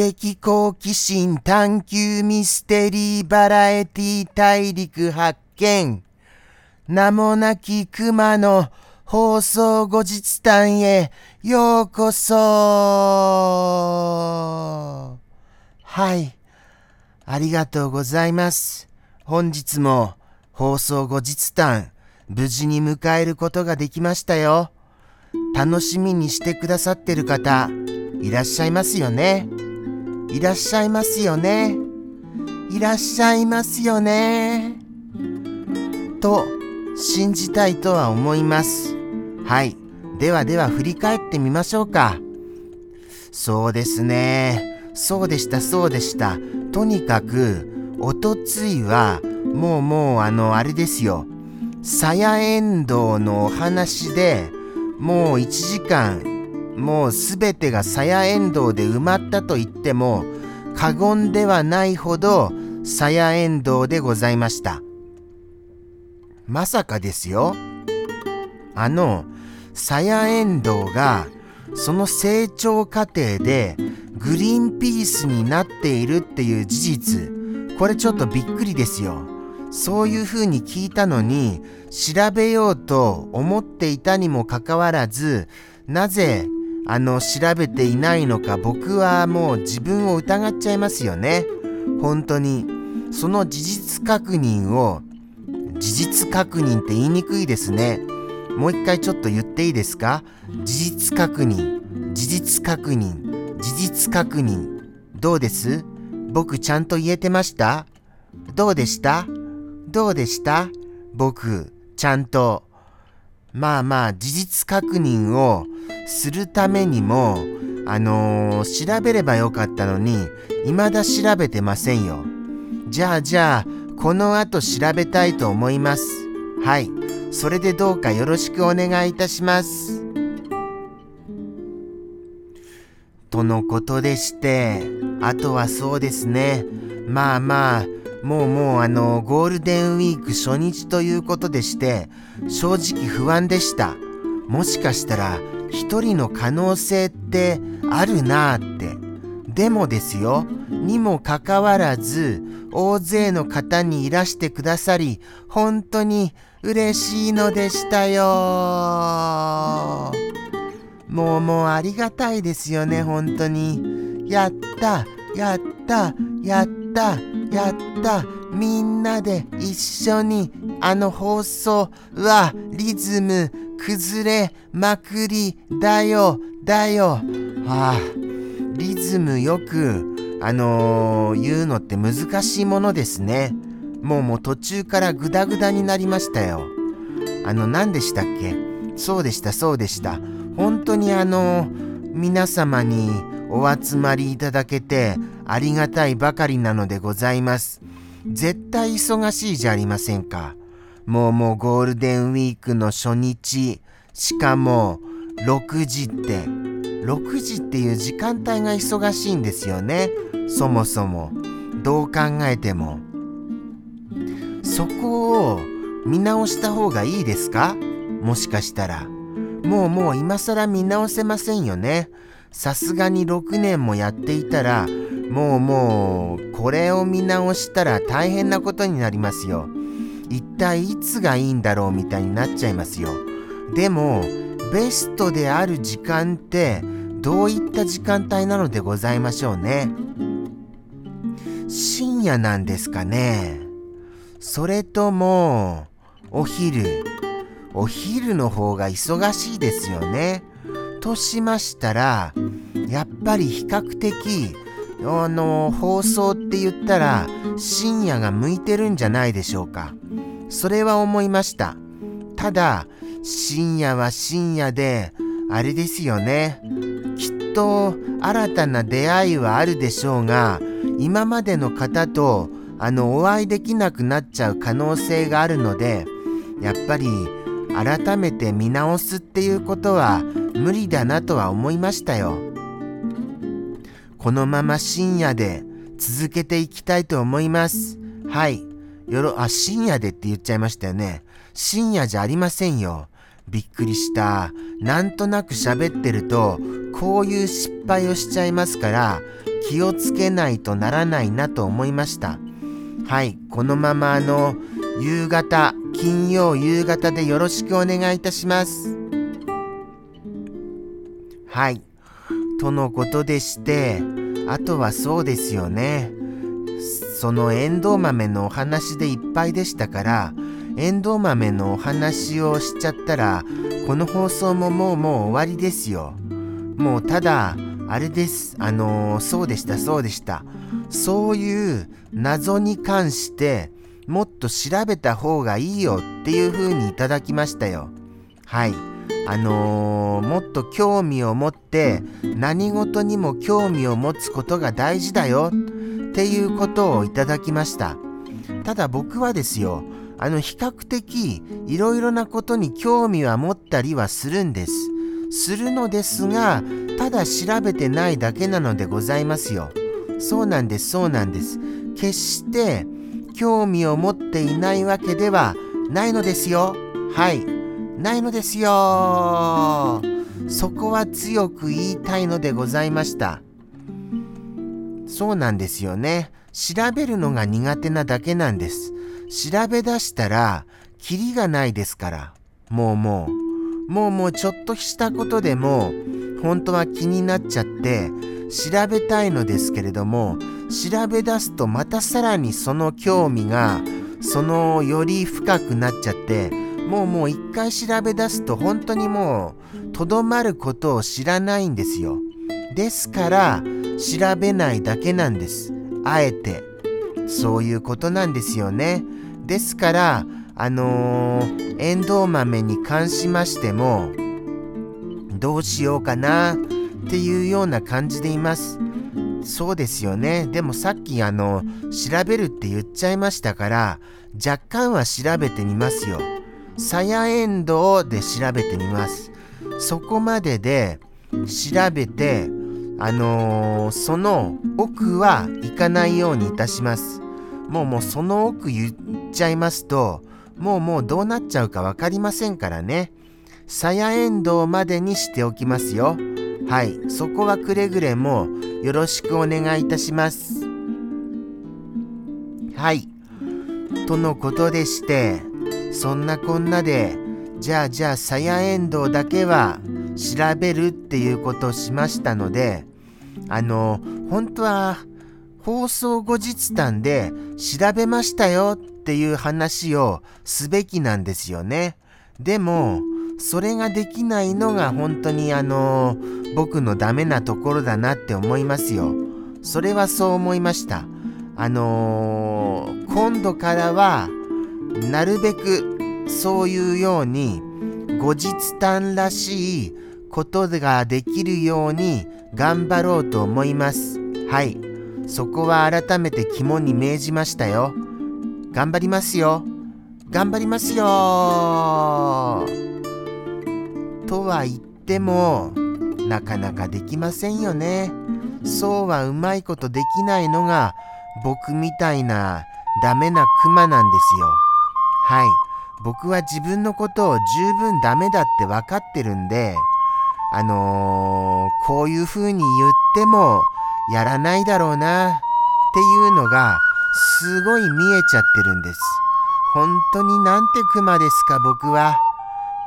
的好奇心探求ミステリーバラエティ大陸発見。名もなき熊の放送後日談へようこそはい。ありがとうございます。本日も放送後日談無事に迎えることができましたよ。楽しみにしてくださってる方いらっしゃいますよね。いらっしゃいますよね。いらっしゃいますよね。と信じたいとは思います。はい。ではでは振り返ってみましょうか。そうですね。そうでした、そうでした。とにかく、おとついは、もうもうあの、あれですよ。さやえんどうのお話で、もう1時間、もうすべてがさやえんどうで埋まったと言っても過言ではないほどさやえんどうでございました。まさかですよ。あの、さやえんどうがその成長過程でグリーンピースになっているっていう事実、これちょっとびっくりですよ。そういうふうに聞いたのに調べようと思っていたにもかかわらずなぜあの調べていないのか僕はもう自分を疑っちゃいますよね。本当に。その事実確認を事実確認って言いにくいですね。もう一回ちょっと言っていいですか？事実確認、事実確認、事実確認。どうです？僕ちゃんと言えてました？どうでした？どうでした？僕、ちゃんと。まあまあ、事実確認をするためにも、あのー、調べればよかったのに、未だ調べてませんよ。じゃあじゃあ、この後調べたいと思います。はい。それでどうかよろしくお願いいたします。とのことでして、あとはそうですね。まあまあ、もうもうあの、ゴールデンウィーク初日ということでして、正直不安でした。もしかしたら、一人の可能性ってあるなーって。でもですよ、にもかかわらず、大勢の方にいらしてくださり、本当に嬉しいのでしたよもうもうありがたいですよね、本当に。やった、やった、やった、やったみんなで一緒にあの放送はリズム崩れまくりだよだよ。はあリズムよくあのー、言うのって難しいものですね。もうもう途中からグダグダになりましたよ。あの何でしたっけ？そうでしたそうでした。本当にあのー、皆様にお集まりいただけてありがたいばかりなのでございます。絶対忙しいじゃありませんか。もうもうゴールデンウィークの初日、しかも6時って、6時っていう時間帯が忙しいんですよね。そもそも。どう考えても。そこを見直した方がいいですか？もしかしたら。もうもう今更見直せませんよね。さすがに6年もやっていたらもうもうこれを見直したら大変なことになりますよ。一体いつがいいんだろうみたいになっちゃいますよ。でもベストである時間ってどういった時間帯なのでございましょうね。深夜なんですかね。それともお昼。お昼の方が忙しいですよね。としましたら、やっぱり比較的、あの、放送って言ったら、深夜が向いてるんじゃないでしょうか。それは思いました。ただ、深夜は深夜で、あれですよね。きっと、新たな出会いはあるでしょうが、今までの方と、あの、お会いできなくなっちゃう可能性があるので、やっぱり、改めて見直すっていうことは無理だなとは思いましたよ。このまま深夜で続けていきたいと思います。はい。よろ、あ、深夜でって言っちゃいましたよね。深夜じゃありませんよ。びっくりした。なんとなく喋ってると、こういう失敗をしちゃいますから、気をつけないとならないなと思いましたはいこのままあの夕方金曜夕方でよろしくお願いいたしますはいとのことでしてあとはそうですよね。そのエンドウ豆のお話でいっぱいでしたからエンドウ豆のお話をしちゃったらこの放送ももうもう終わりですよ。もうただあれです。あのー、そうでしたそうでした。そういう謎に関してもっと調べた方がいいよっていう風にいただきましたよ。はい。あのー、もっと興味を持って何事にも興味を持つことが大事だよっていうことをいただきました。ただ僕はですよあの比較的いろいろなことに興味は持ったりはするんです。するのですがただ調べてないだけなのでございますよ。そうなんですそうなんです。決して興味を持っていないわけではないのですよ。はいないのですよそこは強く言いたいのでございましたそうなんですよね。調べるのが苦手なだけなんです。調べ出したら、キリがないですから。もうもう。もうもうちょっとしたことでも、本当は気になっちゃって、調べたいのですけれども、調べ出すとまたさらにその興味が、そのより深くなっちゃって、もうもう一回調べ出すと本当にもう、とどまることを知らないんですよ。ですから、調べないだけなんです。あえて。そういうことなんですよね。ですから、あのー、エンドウ豆に関しましても、どうしようかなっていうような感じでいます。そうですよね。でもさっきあの、調べるって言っちゃいましたから、若干は調べてみますよ。さやエンドウで調べてみます。そこまでで調べて、あのー、その奥は行かないようにいたします。もうもうその奥言っちゃいますと、もうもうどうなっちゃうか分かりませんからね。さやえんどうまでにしておきますよ。はい、そこはくれぐれもよろしくお願いいたします。はい。とのことでして、そんなこんなで、じゃあじゃあさやえんどうだけは調べるっていうことをしましたので、あの、本当は放送後日談で調べましたよっていう話をすべきなんですよね。でも、それができないのが本当にあの、僕のダメなところだなって思いますよ。それはそう思いました。あのー、今度からは、なるべくそういうように、後日談らしいことができるように頑張ろうと思います。はい。そこは改めて肝に銘じましたよ。頑張りますよ。頑張りますよとは言っても、なかなかできませんよね。そうはうまいことできないのが僕みたいなダメなクマなんですよ。はい。僕は自分のことを十分ダメだって分かってるんで、あのー、こういう風に言ってもやらないだろうなっていうのがすごい見えちゃってるんです。本当になんてクマですか僕は。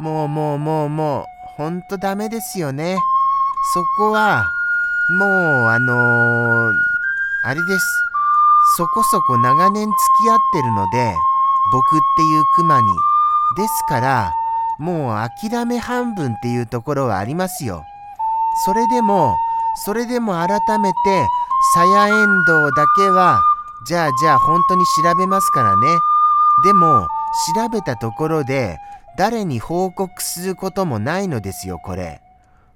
もうもうもうもう、ほんとダメですよね。そこは、もうあのー、あれです。そこそこ長年付き合ってるので、僕っていうクマに。ですから、もう諦め半分っていうところはありますよ。それでも、それでも改めて、さやえんどうだけは、じゃあじゃあ本当に調べますからね。でも、調べたところで、誰に報告することもないのですよ、これ。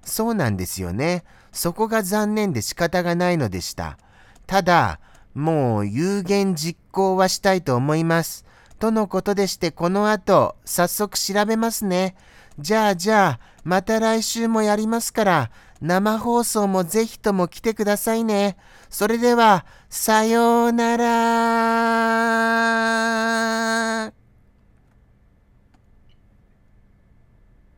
そうなんですよね。そこが残念で仕方がないのでした。ただ、もう有言実行はしたいと思います。とのことでしてこの後早速調べますね。じゃあじゃあまた来週もやりますから生放送もぜひとも来てくださいね。それではさようなら。